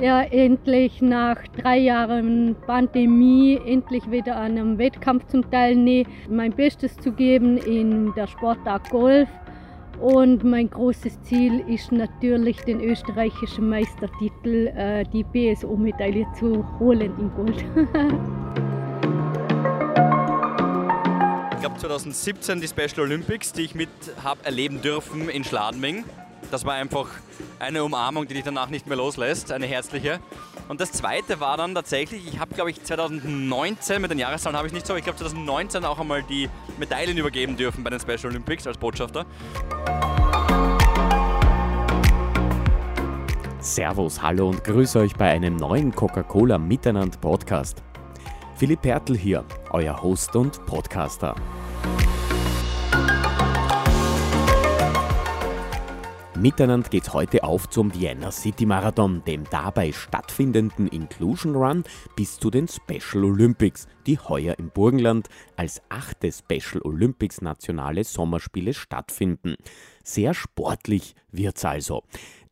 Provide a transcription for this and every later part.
ja endlich nach drei Jahren Pandemie endlich wieder an einem Wettkampf zum Teilnehmen, mein Bestes zu geben in der Sportart Golf. Und mein großes Ziel ist natürlich, den österreichischen Meistertitel, äh, die BSO-Medaille zu holen in Gold. ich glaube 2017 die Special Olympics, die ich mit habe erleben dürfen in Schladming. Das war einfach eine Umarmung, die dich danach nicht mehr loslässt, eine herzliche. Und das zweite war dann tatsächlich, ich habe glaube ich 2019, mit den Jahreszahlen habe ich nicht so, ich glaube 2019 auch einmal die Medaillen übergeben dürfen bei den Special Olympics als Botschafter. Servus, hallo und grüße euch bei einem neuen Coca-Cola Miteinander Podcast. Philipp Pertl hier, euer Host und Podcaster. Miteinander geht's heute auf zum Vienna City Marathon, dem dabei stattfindenden Inclusion Run bis zu den Special Olympics, die heuer im Burgenland als achte Special Olympics nationale Sommerspiele stattfinden. Sehr sportlich wird's also.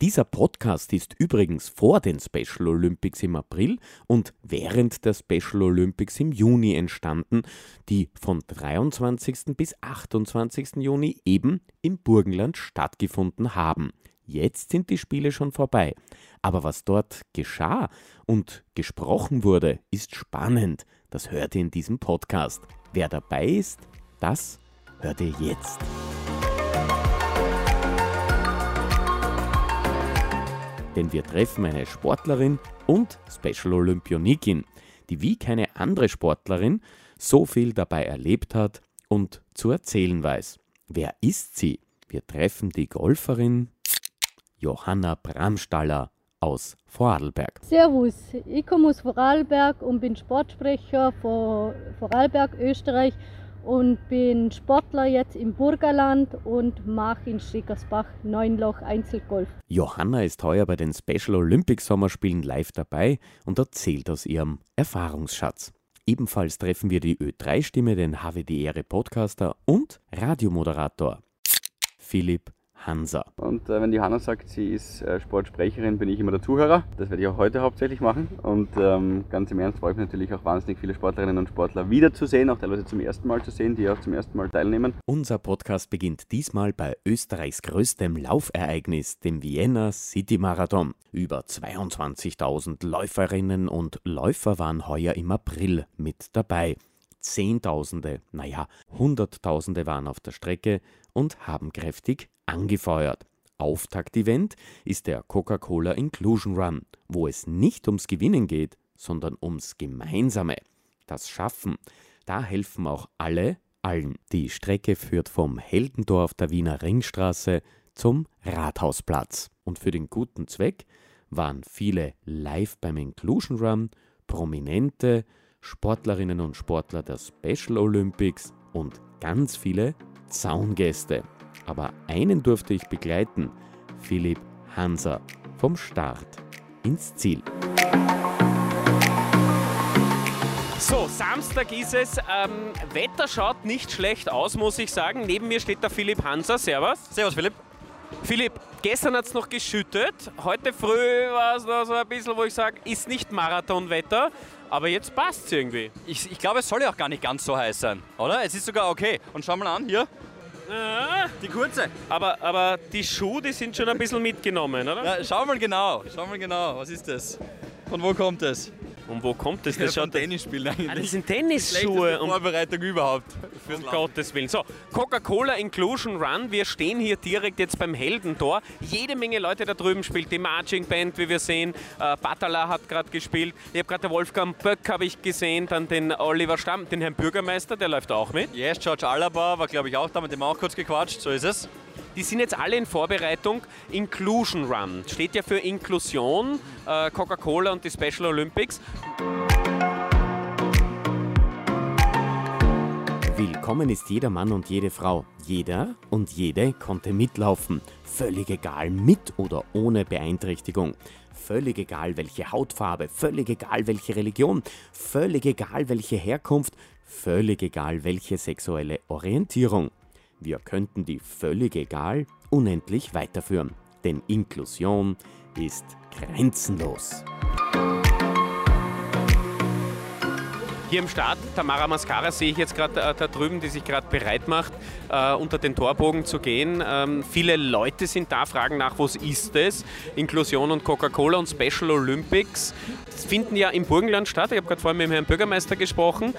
Dieser Podcast ist übrigens vor den Special Olympics im April und während der Special Olympics im Juni entstanden, die von 23. bis 28. Juni eben im Burgenland stattgefunden haben. Jetzt sind die Spiele schon vorbei. Aber was dort geschah und gesprochen wurde, ist spannend. Das hört ihr in diesem Podcast. Wer dabei ist, das hört ihr jetzt. denn wir treffen eine Sportlerin und Special Olympionikin, die wie keine andere Sportlerin so viel dabei erlebt hat und zu erzählen weiß. Wer ist sie? Wir treffen die Golferin Johanna Bramstaller aus Vorarlberg. Servus, ich komme aus Vorarlberg und bin Sportsprecher von Vorarlberg, Österreich und bin Sportler jetzt im Burgerland und mache in Schickersbach Neunloch Einzelgolf. Johanna ist heuer bei den Special Olympics Sommerspielen live dabei und erzählt aus ihrem Erfahrungsschatz. Ebenfalls treffen wir die Ö3-Stimme, den HWD-Ehre Podcaster und Radiomoderator Philipp Hansa. Und äh, wenn die Hanna sagt, sie ist äh, Sportsprecherin, bin ich immer der Zuhörer. Das werde ich auch heute hauptsächlich machen. Und ähm, ganz im Ernst freue ich mich natürlich auch wahnsinnig viele Sportlerinnen und Sportler wiederzusehen, auch teilweise zum ersten Mal zu sehen, die auch zum ersten Mal teilnehmen. Unser Podcast beginnt diesmal bei Österreichs größtem Laufereignis, dem Vienna City Marathon. Über 22.000 Läuferinnen und Läufer waren heuer im April mit dabei. Zehntausende, naja, Hunderttausende waren auf der Strecke und haben kräftig angefeuert. Auftakt-Event ist der Coca-Cola Inclusion Run, wo es nicht ums Gewinnen geht, sondern ums Gemeinsame. Das Schaffen. Da helfen auch alle allen. Die Strecke führt vom Heldendorf der Wiener Ringstraße zum Rathausplatz. Und für den guten Zweck waren viele live beim Inclusion Run, Prominente, Sportlerinnen und Sportler der Special Olympics und ganz viele Zaungäste. Aber einen durfte ich begleiten, Philipp Hanser, vom Start ins Ziel. So, Samstag ist es. Ähm, Wetter schaut nicht schlecht aus, muss ich sagen. Neben mir steht der Philipp Hanser. Servus. Servus, Philipp. Philipp, gestern hat es noch geschüttet. Heute früh war es noch so ein bisschen, wo ich sage, ist nicht Marathonwetter. Aber jetzt passt es irgendwie. Ich, ich glaube, es soll ja auch gar nicht ganz so heiß sein, oder? Es ist sogar okay. Und schau mal an, hier. Die kurze. Aber, aber die Schuhe, die sind schon ein bisschen mitgenommen, oder? Ja, schau mal genau. Schau mal genau. Was ist das? Von wo kommt das? Und wo kommt das? Das, schaut Tennis spielen eigentlich. Ah, das sind Tennisschuhe. Die Vorbereitung überhaupt. Um Gottes Willen. So, Coca-Cola Inclusion Run. Wir stehen hier direkt jetzt beim Heldentor. Jede Menge Leute da drüben spielt die Marching Band, wie wir sehen. Äh, Batala hat gerade gespielt. Ich habe gerade den Wolfgang Böck habe ich gesehen, dann den Oliver Stamm, den Herrn Bürgermeister, der läuft auch mit. Yes, George Alaba war glaube ich auch da, mit dem auch kurz gequatscht. So ist es. Die sind jetzt alle in Vorbereitung. Inclusion Run steht ja für Inklusion, äh, Coca-Cola und die Special Olympics. Willkommen ist jeder Mann und jede Frau. Jeder und jede konnte mitlaufen. Völlig egal, mit oder ohne Beeinträchtigung. Völlig egal, welche Hautfarbe, völlig egal, welche Religion, völlig egal, welche Herkunft, völlig egal, welche sexuelle Orientierung. Wir könnten die völlig egal unendlich weiterführen. Denn Inklusion, ist grenzenlos. Hier im Start, Tamara Mascara sehe ich jetzt gerade äh, da drüben, die sich gerade bereit macht, äh, unter den Torbogen zu gehen. Ähm, viele Leute sind da, fragen nach, was ist es? Inklusion und Coca-Cola und Special Olympics das finden ja im Burgenland statt. Ich habe gerade vorhin mit dem Herrn Bürgermeister gesprochen.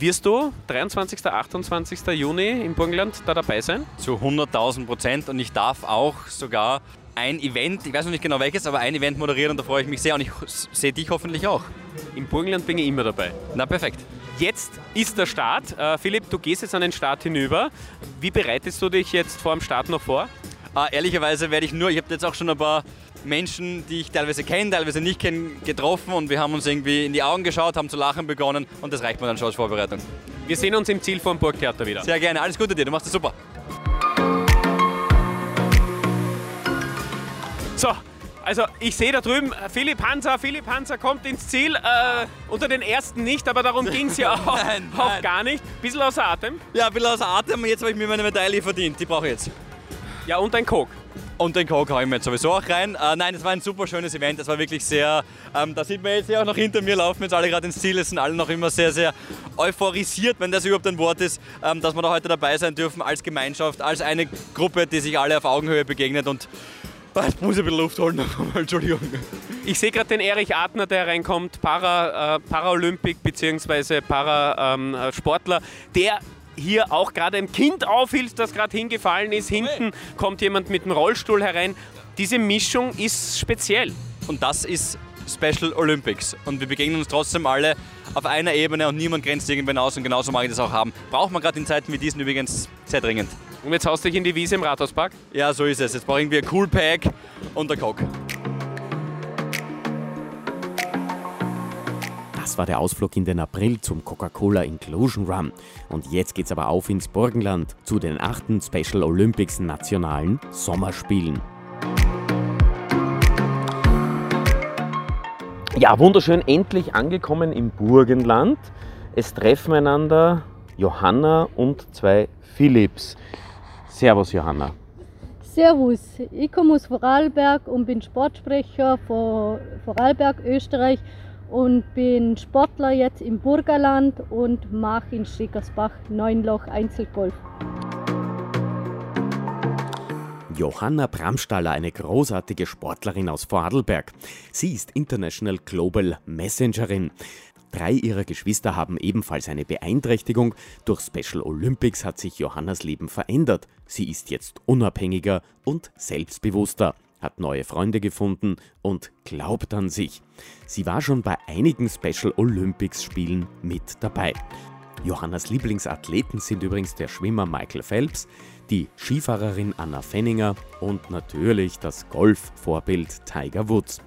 Wirst du 23. 28. Juni im Burgenland da dabei sein? Zu 100.000 Prozent und ich darf auch sogar ein Event, ich weiß noch nicht genau welches, aber ein Event moderieren und da freue ich mich sehr und ich sehe dich hoffentlich auch. Im Burgenland bin ich immer dabei. Na perfekt. Jetzt ist der Start. Äh, Philipp, du gehst jetzt an den Start hinüber. Wie bereitest du dich jetzt vor dem Start noch vor? Äh, ehrlicherweise werde ich nur, ich habe jetzt auch schon ein paar Menschen, die ich teilweise kenne, teilweise nicht kenne, getroffen und wir haben uns irgendwie in die Augen geschaut, haben zu lachen begonnen und das reicht mir dann schon als Vorbereitung. Wir sehen uns im Ziel vom Burgtheater wieder. Sehr gerne, alles Gute dir, du machst es super. So, also ich sehe da drüben, Philipp Hanser, Philipp Hanser kommt ins Ziel. Äh, unter den ersten nicht, aber darum ging es ja auch, nein, auch nein. gar nicht. Bisschen außer Atem? Ja, ein bisschen außer Atem und jetzt habe ich mir meine Medaille verdient. Die brauche ich jetzt. Ja, und ein Coke. Und den Coke haue ich mir jetzt sowieso auch rein. Äh, nein, es war ein super schönes Event. Es war wirklich sehr, ähm, da sieht man jetzt ja auch noch hinter mir laufen jetzt alle gerade ins Ziel. Es sind alle noch immer sehr, sehr euphorisiert, wenn das überhaupt ein Wort ist, ähm, dass wir da heute dabei sein dürfen als Gemeinschaft, als eine Gruppe, die sich alle auf Augenhöhe begegnet und Jetzt muss ich ein bisschen Luft holen, Entschuldigung. Ich sehe gerade den Erich Adner, der reinkommt, Para, äh, Paralympic bzw. Parasportler, ähm, der hier auch gerade ein Kind aufhilft, das gerade hingefallen ist. Hinten kommt jemand mit dem Rollstuhl herein. Diese Mischung ist speziell. Und das ist Special Olympics. Und wir begegnen uns trotzdem alle auf einer Ebene und niemand grenzt irgendwen aus und genauso mag ich das auch haben. Braucht man gerade in Zeiten wie diesen übrigens sehr dringend. Und jetzt haust du dich in die Wiese im Rathauspark? Ja, so ist es. Jetzt brauchen wir Cool Pack und der Coke. War der Ausflug in den April zum Coca-Cola Inclusion Run. Und jetzt geht's aber auf ins Burgenland zu den achten Special Olympics nationalen Sommerspielen. Ja, wunderschön, endlich angekommen im Burgenland. Es treffen einander Johanna und zwei Philips. Servus, Johanna. Servus, ich komme aus Vorarlberg und bin Sportsprecher von Vorarlberg, Österreich und bin Sportler jetzt im Burgerland und mache in Schickersbach Neunloch Einzelgolf. Johanna Bramstaller, eine großartige Sportlerin aus Vorarlberg. Sie ist International Global Messengerin. Drei ihrer Geschwister haben ebenfalls eine Beeinträchtigung. Durch Special Olympics hat sich Johannas Leben verändert. Sie ist jetzt unabhängiger und selbstbewusster, hat neue Freunde gefunden und glaubt an sich. Sie war schon bei einigen Special Olympics Spielen mit dabei. Johannas Lieblingsathleten sind übrigens der Schwimmer Michael Phelps, die Skifahrerin Anna Fenninger und natürlich das Golfvorbild Tiger Woods.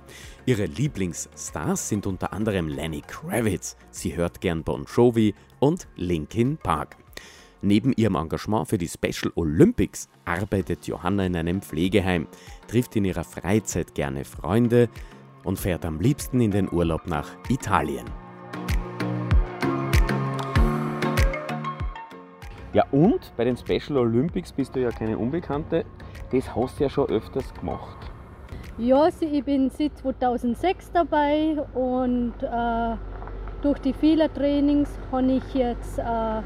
Ihre Lieblingsstars sind unter anderem Lenny Kravitz, sie hört gern Bon Jovi und Linkin Park. Neben ihrem Engagement für die Special Olympics arbeitet Johanna in einem Pflegeheim, trifft in ihrer Freizeit gerne Freunde und fährt am liebsten in den Urlaub nach Italien. Ja, und bei den Special Olympics bist du ja keine Unbekannte. Das hast du ja schon öfters gemacht. Ja, ich bin seit 2006 dabei und äh, durch die vielen Trainings habe ich jetzt äh,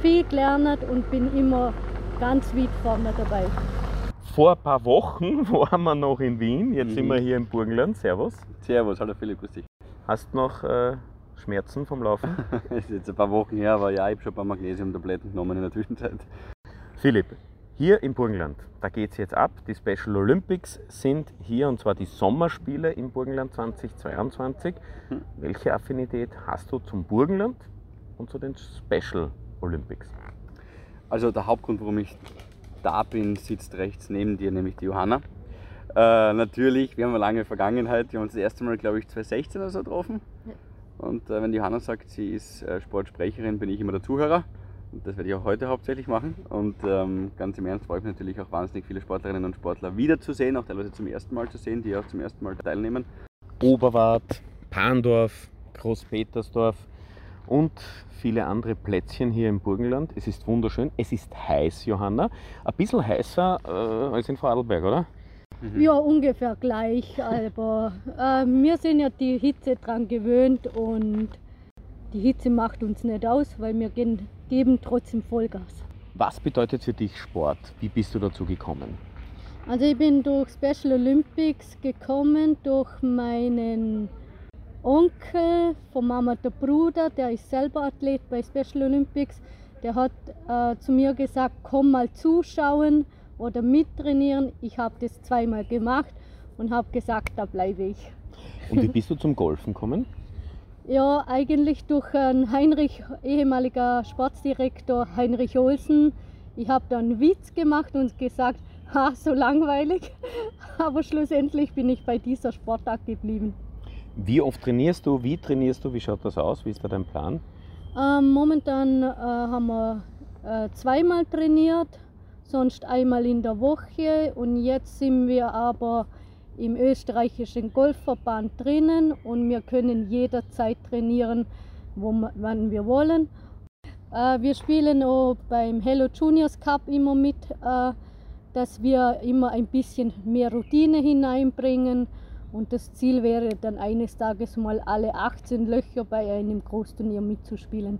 viel gelernt und bin immer ganz weit vorne dabei. Vor ein paar Wochen waren wir noch in Wien, jetzt mhm. sind wir hier im Burgenland. Servus. Servus, hallo Philipp, grüß dich. Hast du noch äh, Schmerzen vom Laufen? das ist jetzt ein paar Wochen her, aber ja, ich habe schon ein paar Magnesium-Tabletten genommen in der Zwischenzeit. Philipp, hier im Burgenland, da geht es jetzt ab. Die Special Olympics sind hier und zwar die Sommerspiele im Burgenland 2022. Hm. Welche Affinität hast du zum Burgenland und zu den Special Olympics? Also der Hauptgrund, warum ich da bin, sitzt rechts neben dir, nämlich die Johanna. Äh, natürlich, wir haben eine lange Vergangenheit. Wir haben uns das erste Mal, glaube ich, 2016 oder so getroffen. Ja. Und äh, wenn die Johanna sagt, sie ist äh, Sportsprecherin, bin ich immer der Zuhörer. Und das werde ich auch heute hauptsächlich machen. Und ähm, ganz im Ernst freue ich mich natürlich auch wahnsinnig viele Sportlerinnen und Sportler wiederzusehen, auch teilweise zum ersten Mal zu sehen, die auch zum ersten Mal teilnehmen. Oberwart, Pandorf, Großpetersdorf und viele andere Plätzchen hier im Burgenland. Es ist wunderschön. Es ist heiß, Johanna. Ein bisschen heißer äh, als in Vorarlberg, oder? Mhm. Ja, ungefähr gleich, aber äh, wir sind ja die Hitze dran gewöhnt und die Hitze macht uns nicht aus, weil wir gehen, geben trotzdem Vollgas. Was bedeutet für dich Sport? Wie bist du dazu gekommen? Also ich bin durch Special Olympics gekommen, durch meinen Onkel, von Mama der Bruder, der ist selber Athlet bei Special Olympics. Der hat äh, zu mir gesagt, komm mal zuschauen oder mittrainieren. Ich habe das zweimal gemacht und habe gesagt, da bleibe ich. Und wie bist du zum Golfen gekommen? Ja, eigentlich durch einen Heinrich, ehemaliger Sportdirektor Heinrich Olsen. Ich habe da einen Witz gemacht und gesagt, ha, so langweilig. Aber schlussendlich bin ich bei dieser Sportart geblieben. Wie oft trainierst du? Wie trainierst du? Wie schaut das aus? Wie ist da dein Plan? Ähm, momentan äh, haben wir äh, zweimal trainiert, sonst einmal in der Woche. Und jetzt sind wir aber im österreichischen Golfverband drinnen und wir können jederzeit trainieren, wo, wann wir wollen. Äh, wir spielen auch beim Hello Juniors Cup immer mit, äh, dass wir immer ein bisschen mehr Routine hineinbringen. Und das Ziel wäre dann eines Tages mal alle 18 Löcher bei einem Großturnier mitzuspielen.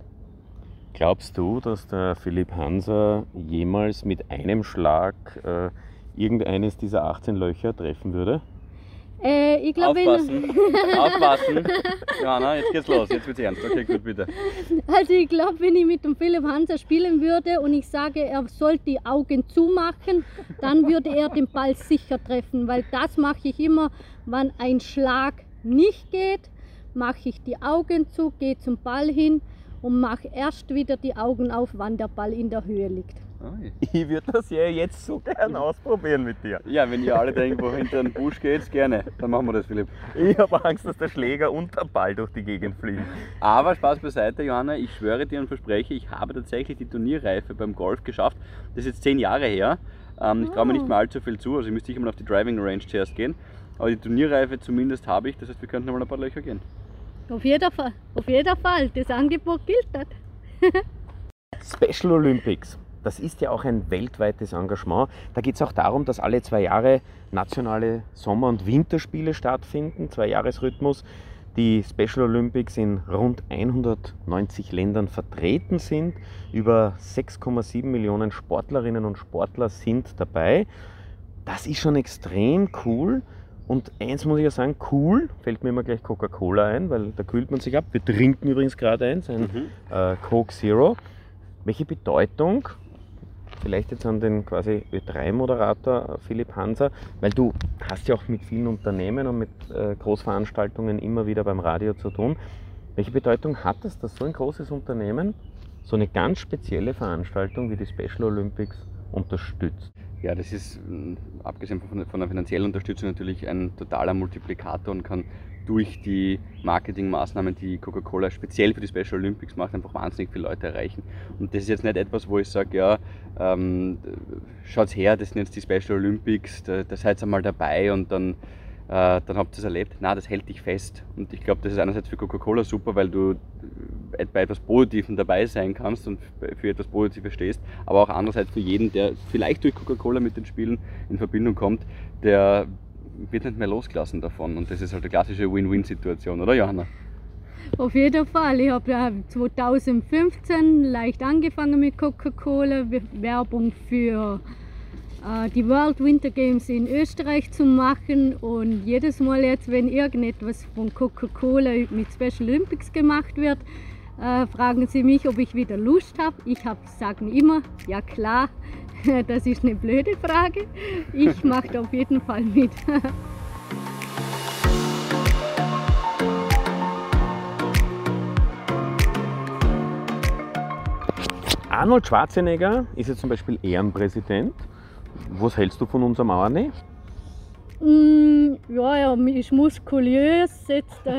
Glaubst du, dass der Philipp Hanser jemals mit einem Schlag äh, irgendeines dieser 18 Löcher treffen würde? Äh, ich glaube, Aufpassen. Aufpassen. Johanna, jetzt geht's los. Jetzt wird's ernst. Okay, gut, bitte. Also ich glaube, wenn ich mit dem Philipp Hanser spielen würde und ich sage, er soll die Augen zumachen, dann würde er den Ball sicher treffen, weil das mache ich immer, wenn ein Schlag nicht geht, mache ich die Augen zu, gehe zum Ball hin und mache erst wieder die Augen auf, wann der Ball in der Höhe liegt. Ich würde das ja jetzt so gern ausprobieren mit dir. Ja, wenn ihr alle da irgendwo hinter den Busch geht, gerne. Dann machen wir das, Philipp. Ich habe Angst, dass der Schläger und der Ball durch die Gegend fliegen. Aber Spaß beiseite, Johanna. Ich schwöre dir und verspreche, ich habe tatsächlich die Turnierreife beim Golf geschafft. Das ist jetzt zehn Jahre her. Ähm, ich traue mir nicht mehr allzu viel zu, also ich müsste sicher mal auf die Driving Range zuerst gehen. Aber die Turnierreife zumindest habe ich, das heißt, wir könnten mal ein paar Löcher gehen. Auf jeden Fall, auf jeden Fall. Das Angebot gilt das. Special Olympics. Das ist ja auch ein weltweites Engagement. Da geht es auch darum, dass alle zwei Jahre nationale Sommer- und Winterspiele stattfinden, zwei Jahresrhythmus. Die Special Olympics in rund 190 Ländern vertreten sind. Über 6,7 Millionen Sportlerinnen und Sportler sind dabei. Das ist schon extrem cool. Und eins muss ich ja sagen, cool, fällt mir immer gleich Coca-Cola ein, weil da kühlt man sich ab. Wir trinken übrigens gerade eins, ein mhm. äh, Coke Zero. Welche Bedeutung vielleicht jetzt an den quasi Ö3-Moderator Philipp Hanser, weil du hast ja auch mit vielen Unternehmen und mit äh, Großveranstaltungen immer wieder beim Radio zu tun. Welche Bedeutung hat es, dass so ein großes Unternehmen so eine ganz spezielle Veranstaltung wie die Special Olympics unterstützt? Ja, das ist abgesehen von, der finanziellen Unterstützung natürlich ein totaler Multiplikator und kann durch die Marketingmaßnahmen, die Coca-Cola speziell für die Special Olympics macht, einfach wahnsinnig viele Leute erreichen. Und das ist jetzt nicht etwas, wo ich sage, ja, ähm, schaut her, das sind jetzt die Special Olympics, da, da seid ihr mal dabei und dann, äh, dann habt ihr es erlebt. Na, das hält dich fest. Und ich glaube, das ist einerseits für Coca-Cola super, weil du bei etwas Positivem dabei sein kannst und für etwas Positives stehst, aber auch andererseits für jeden, der vielleicht durch Coca-Cola mit den Spielen in Verbindung kommt, der wird nicht mehr losgelassen davon. Und das ist halt eine klassische Win-Win-Situation, oder Johanna? Auf jeden Fall. Ich habe 2015 leicht angefangen mit Coca-Cola, Werbung für äh, die World Winter Games in Österreich zu machen. Und jedes Mal jetzt, wenn irgendetwas von Coca-Cola mit Special Olympics gemacht wird, äh, fragen sie mich, ob ich wieder Lust habe. Ich sage immer, ja klar, Das ist eine blöde Frage. Ich mache auf jeden Fall mit. Arnold Schwarzenegger ist jetzt zum Beispiel Ehrenpräsident. Was hältst du von unserem Arne? Mm, ja, er ist muskulös, jetzt äh,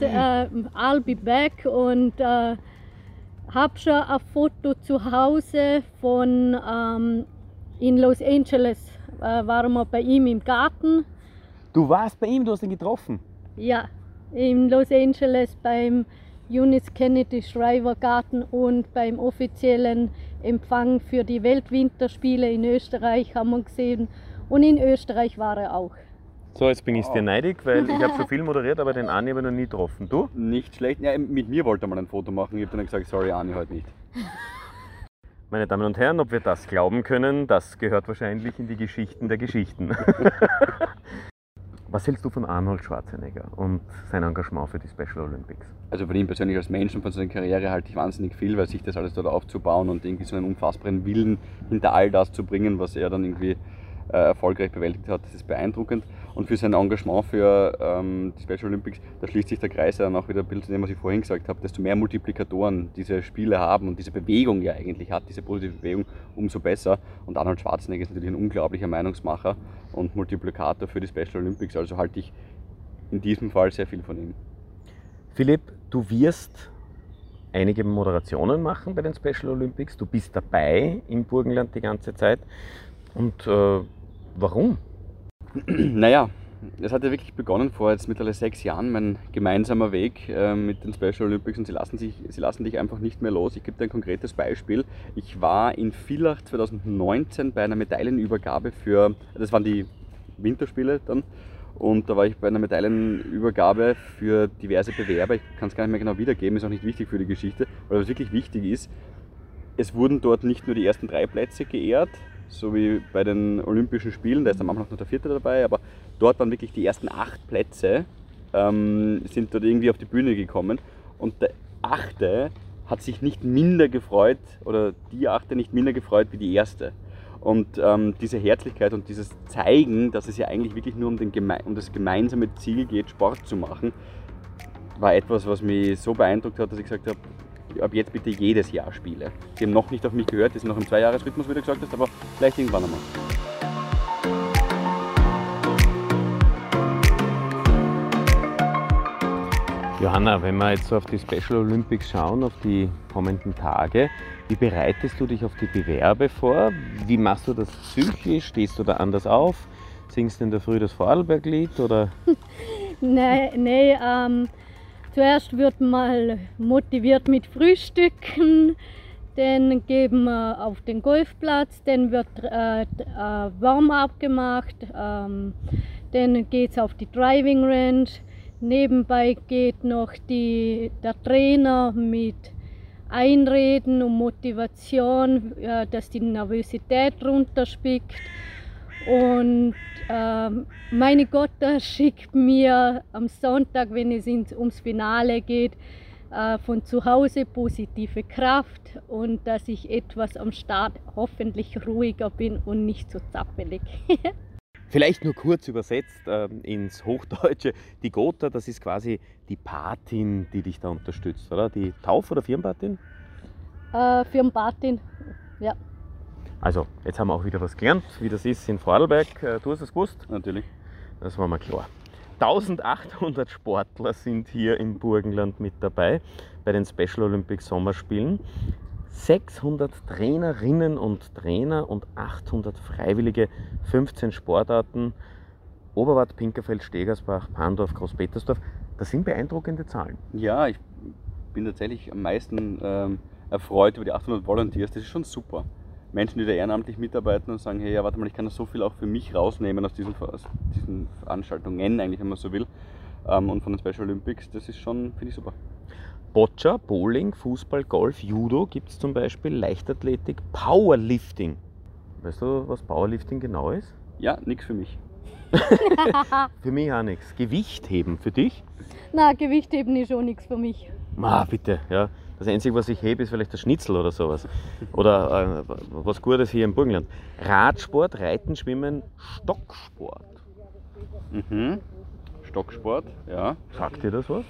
äh, I'll be back und äh, habe schon ein Foto zu Hause von ähm, in Los Angeles. Äh, waren wir bei ihm im Garten. Du warst bei ihm, du hast ihn getroffen? Ja, in Los Angeles beim Eunice Kennedy Schreibergarten und beim offiziellen Empfang für die Weltwinterspiele in Österreich haben wir gesehen. Und in Österreich war er auch. So, jetzt bin ich dir neidig, weil ich habe schon viel moderiert, aber den Ani habe ich noch nie getroffen. Du? Nicht schlecht. Ja, mit mir wollte er mal ein Foto machen. Ich habe dann gesagt, sorry, Ani, heute nicht. Meine Damen und Herren, ob wir das glauben können, das gehört wahrscheinlich in die Geschichten der Geschichten. Was hältst du von Arnold Schwarzenegger und sein Engagement für die Special Olympics? Also von ihm persönlich als Menschen, von seiner Karriere halte ich wahnsinnig viel, weil sich das alles dort aufzubauen und irgendwie so einen unfassbaren Willen hinter all das zu bringen, was er dann irgendwie erfolgreich bewältigt hat, das ist beeindruckend. Und für sein Engagement für ähm, die Special Olympics, da schließt sich der Kreis dann auch wieder ein bisschen zu dem, was ich vorhin gesagt habe, desto mehr Multiplikatoren diese Spiele haben und diese Bewegung ja eigentlich hat, diese positive Bewegung, umso besser. Und Arnold Schwarzenegger ist natürlich ein unglaublicher Meinungsmacher und Multiplikator für die Special Olympics, also halte ich in diesem Fall sehr viel von ihm. Philipp, du wirst einige Moderationen machen bei den Special Olympics. Du bist dabei im Burgenland die ganze Zeit. Und äh, warum? Naja, es hat ja wirklich begonnen vor jetzt mittlerweile sechs Jahren, mein gemeinsamer Weg äh, mit den Special Olympics und sie lassen, sich, sie lassen dich einfach nicht mehr los. Ich gebe dir ein konkretes Beispiel. Ich war in Villach 2019 bei einer Medaillenübergabe für, das waren die Winterspiele dann, und da war ich bei einer Medaillenübergabe für diverse Bewerber. Ich kann es gar nicht mehr genau wiedergeben, ist auch nicht wichtig für die Geschichte, weil was wirklich wichtig ist, es wurden dort nicht nur die ersten drei Plätze geehrt, so wie bei den Olympischen Spielen, da ist am Anfang noch der vierte dabei, aber dort waren wirklich die ersten acht Plätze, ähm, sind dort irgendwie auf die Bühne gekommen und der achte hat sich nicht minder gefreut oder die achte nicht minder gefreut wie die erste. Und ähm, diese Herzlichkeit und dieses Zeigen, dass es ja eigentlich wirklich nur um, Geme um das gemeinsame Ziel geht, Sport zu machen, war etwas, was mich so beeindruckt hat, dass ich gesagt habe, ab jetzt bitte jedes Jahr spiele. Die haben noch nicht auf mich gehört, die sind noch im Zweijahresrhythmus, wie du gesagt hast, aber vielleicht irgendwann einmal. Johanna, wenn wir jetzt so auf die Special Olympics schauen, auf die kommenden Tage, wie bereitest du dich auf die Bewerbe vor? Wie machst du das psychisch? Stehst du da anders auf? Singst du in der Früh das Vorarlberglied oder? nee, nee ähm, Zuerst wird mal motiviert mit Frühstücken, dann geben wir auf den Golfplatz, dann wird äh, äh, Warm-up gemacht, ähm, dann geht es auf die Driving Range. Nebenbei geht noch die, der Trainer mit Einreden und Motivation, äh, dass die Nervosität runterspickt. Und ähm, meine Gott, schickt mir am Sonntag, wenn es ins, ums Finale geht, äh, von zu Hause positive Kraft und dass ich etwas am Start hoffentlich ruhiger bin und nicht so zappelig. Vielleicht nur kurz übersetzt äh, ins Hochdeutsche. Die Gotha, das ist quasi die Patin, die dich da unterstützt, oder? Die Tauf- oder Firmenpatin? Äh, Firmenpatin, ja. Also, jetzt haben wir auch wieder was gelernt, wie das ist in Vorarlberg. Äh, du hast es gewusst? Natürlich. Das war mir klar. 1800 Sportler sind hier im Burgenland mit dabei bei den Special Olympics Sommerspielen. 600 Trainerinnen und Trainer und 800 Freiwillige, 15 Sportarten. Oberwart, Pinkerfeld, Stegersbach, Pandorf, Großpetersdorf. Das sind beeindruckende Zahlen. Ja, ich bin tatsächlich am meisten ähm, erfreut über die 800 Volunteers. Das ist schon super. Menschen, die da ehrenamtlich mitarbeiten und sagen, hey, ja, warte mal, ich kann da so viel auch für mich rausnehmen aus diesen, aus diesen Veranstaltungen, eigentlich, wenn man so will, ähm, und von den Special Olympics, das ist schon, finde ich super. Boccia, Bowling, Fußball, Golf, Judo gibt es zum Beispiel, Leichtathletik, Powerlifting. Weißt du, was Powerlifting genau ist? Ja, nichts für mich. für mich auch nichts. Gewichtheben für dich? Na, Gewichtheben ist auch nichts für mich. Ma, bitte, ja. Das Einzige, was ich hebe, ist vielleicht der Schnitzel oder sowas. Oder äh, was Gutes hier im Burgenland. Radsport, Reiten, Schwimmen, Stocksport. Mhm. Stocksport, ja. Sagt dir das was?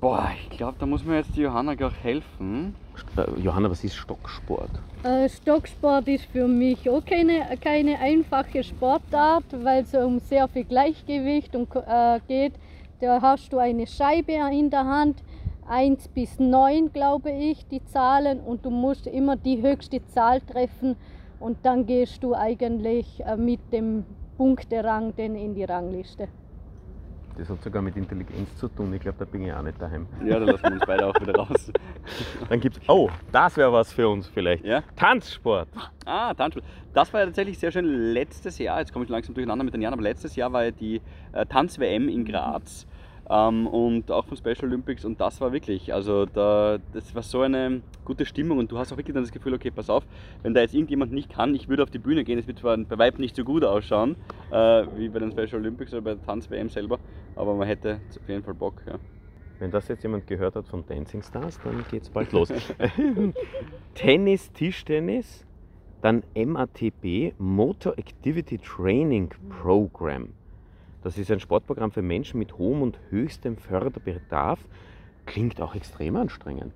Boah, ich glaube, da muss mir jetzt die Johanna gleich helfen. Äh, Johanna, was ist Stocksport? Äh, Stocksport ist für mich auch keine, keine einfache Sportart, weil es um sehr viel Gleichgewicht und, äh, geht. Da hast du eine Scheibe in der Hand, 1 bis 9, glaube ich, die Zahlen und du musst immer die höchste Zahl treffen und dann gehst du eigentlich äh, mit dem Punkterang denn in die Rangliste. Das hat sogar mit Intelligenz zu tun. Ich glaube, da bin ich auch nicht daheim. Ja, da lassen wir uns beide auch wieder raus. Dann gibt's. Oh, das wäre was für uns vielleicht. Ja? Tanzsport. Ah, Tanzsport. Das war ja tatsächlich sehr schön letztes Jahr. Jetzt komme ich langsam durcheinander mit den Jahren, aber letztes Jahr war ja die äh, Tanz-WM in Graz. Ähm, und auch von Special Olympics und das war wirklich, also da, das war so eine gute Stimmung und du hast auch wirklich dann das Gefühl, okay, pass auf, wenn da jetzt irgendjemand nicht kann, ich würde auf die Bühne gehen, es wird zwar bei Weib nicht so gut ausschauen, äh, wie bei den Special Olympics oder bei der Tanz-WM selber, aber man hätte auf jeden Fall Bock, ja. Wenn das jetzt jemand gehört hat von Dancing Stars, dann geht's bald los. Tennis, Tischtennis, dann MATP, Motor Activity Training Program. Das ist ein Sportprogramm für Menschen mit hohem und höchstem Förderbedarf. Klingt auch extrem anstrengend.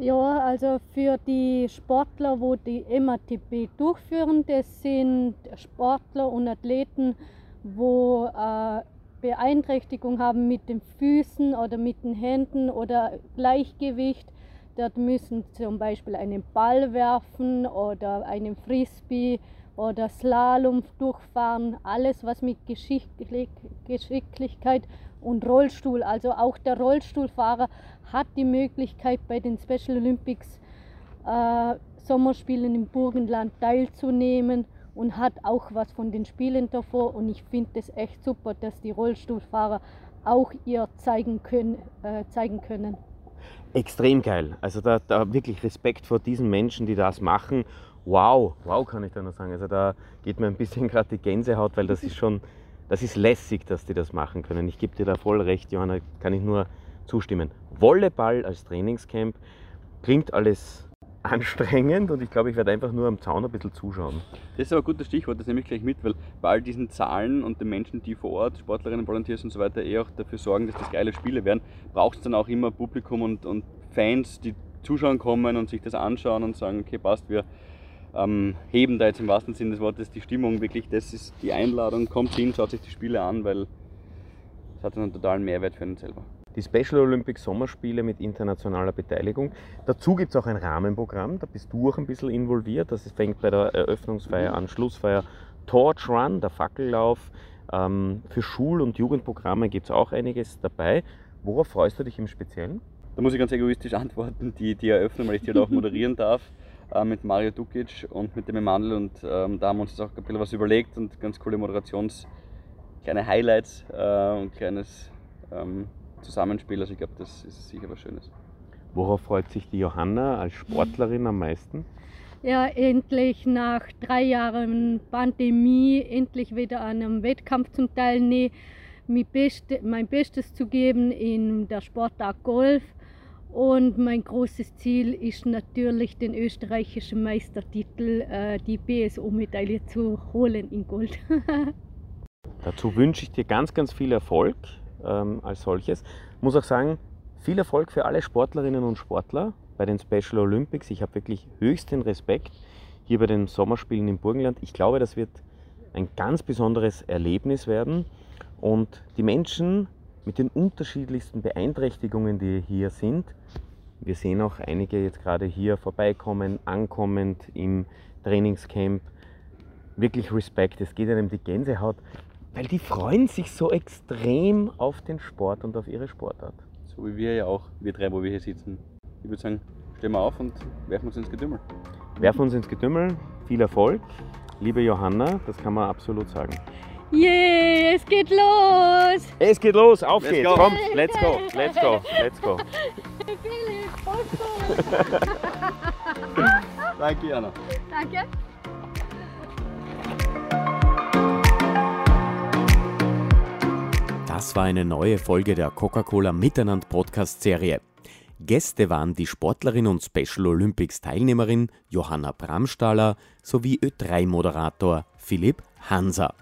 Ja, also für die Sportler, wo die MATP durchführen, das sind Sportler und Athleten, wo äh, Beeinträchtigung haben mit den Füßen oder mit den Händen oder Gleichgewicht. Dort müssen zum Beispiel einen Ball werfen oder einen Frisbee oder Slalom durchfahren, alles was mit Geschicklichkeit und Rollstuhl, also auch der Rollstuhlfahrer hat die Möglichkeit bei den Special Olympics äh, Sommerspielen im Burgenland teilzunehmen und hat auch was von den Spielen davor und ich finde es echt super, dass die Rollstuhlfahrer auch ihr zeigen können. Äh, zeigen können. Extrem geil. Also da, da wirklich Respekt vor diesen Menschen, die das machen wow, wow kann ich da noch sagen. Also da geht mir ein bisschen gerade die Gänsehaut, weil das ist schon, das ist lässig, dass die das machen können. Ich gebe dir da voll recht, Johanna, kann ich nur zustimmen. Volleyball als Trainingscamp klingt alles anstrengend und ich glaube, ich werde einfach nur am Zaun ein bisschen zuschauen. Das ist aber ein gutes Stichwort, das nehme ich gleich mit, weil bei all diesen Zahlen und den Menschen, die vor Ort, Sportlerinnen, Volunteers und so weiter, eh auch dafür sorgen, dass das geile Spiele werden, braucht es dann auch immer Publikum und, und Fans, die zuschauen kommen und sich das anschauen und sagen, okay, passt, wir ähm, heben da jetzt im wahrsten Sinne des Wortes die Stimmung wirklich. Das ist die Einladung, kommt hin, schaut sich die Spiele an, weil es hat einen totalen Mehrwert für einen selber. Die Special Olympics Sommerspiele mit internationaler Beteiligung. Dazu gibt es auch ein Rahmenprogramm, da bist du auch ein bisschen involviert. Das fängt bei der Eröffnungsfeier an, Schlussfeier, Torch Run, der Fackellauf. Ähm, für Schul- und Jugendprogramme gibt es auch einiges dabei. Worauf freust du dich im Speziellen? Da muss ich ganz egoistisch antworten, die, die Eröffnung, weil ich die halt auch moderieren darf äh, mit Mario Dukic und mit dem Emanuel und ähm, da haben wir uns auch ein bisschen was überlegt und ganz coole Moderations, kleine Highlights äh, und kleines ähm, Zusammenspiel. Also ich glaube, das ist sicher was Schönes. Worauf freut sich die Johanna als Sportlerin am meisten? Ja, endlich nach drei Jahren Pandemie endlich wieder an einem Wettkampf zum Teilnehmen, mein Bestes zu geben in der Sportart Golf und mein großes Ziel ist natürlich, den österreichischen Meistertitel, äh, die BSO-Medaille zu holen in Gold. Dazu wünsche ich dir ganz, ganz viel Erfolg ähm, als solches. Ich muss auch sagen, viel Erfolg für alle Sportlerinnen und Sportler bei den Special Olympics. Ich habe wirklich höchsten Respekt hier bei den Sommerspielen im Burgenland. Ich glaube, das wird ein ganz besonderes Erlebnis werden. Und die Menschen mit den unterschiedlichsten Beeinträchtigungen, die hier sind. Wir sehen auch einige jetzt gerade hier vorbeikommen, ankommend im Trainingscamp. Wirklich Respekt, es geht einem die Gänsehaut, weil die freuen sich so extrem auf den Sport und auf ihre Sportart. So wie wir ja auch, wir drei, wo wir hier sitzen. Ich würde sagen, stehen wir auf und werfen uns ins Getümmel. Werfen uns ins Getümmel, viel Erfolg. Liebe Johanna, das kann man absolut sagen. Yeah, es geht los! Es geht los, auf let's geht's, go. kommt, let's go, let's go, let's go. Danke, Jana. Danke. Das war eine neue Folge der Coca-Cola Miteinander Podcast Serie. Gäste waren die Sportlerin und Special Olympics Teilnehmerin Johanna Bramstaller sowie Ö3-Moderator Philipp Hanser.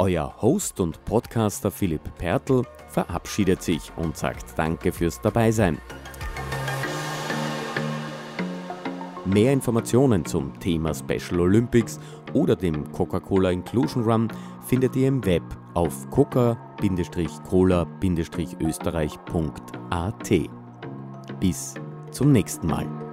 Euer Host und Podcaster Philipp Pertl verabschiedet sich und sagt Danke fürs Dabeisein. Mehr Informationen zum Thema Special Olympics oder dem Coca-Cola Inclusion Run findet ihr im Web auf coca-cola-österreich.at. Bis zum nächsten Mal.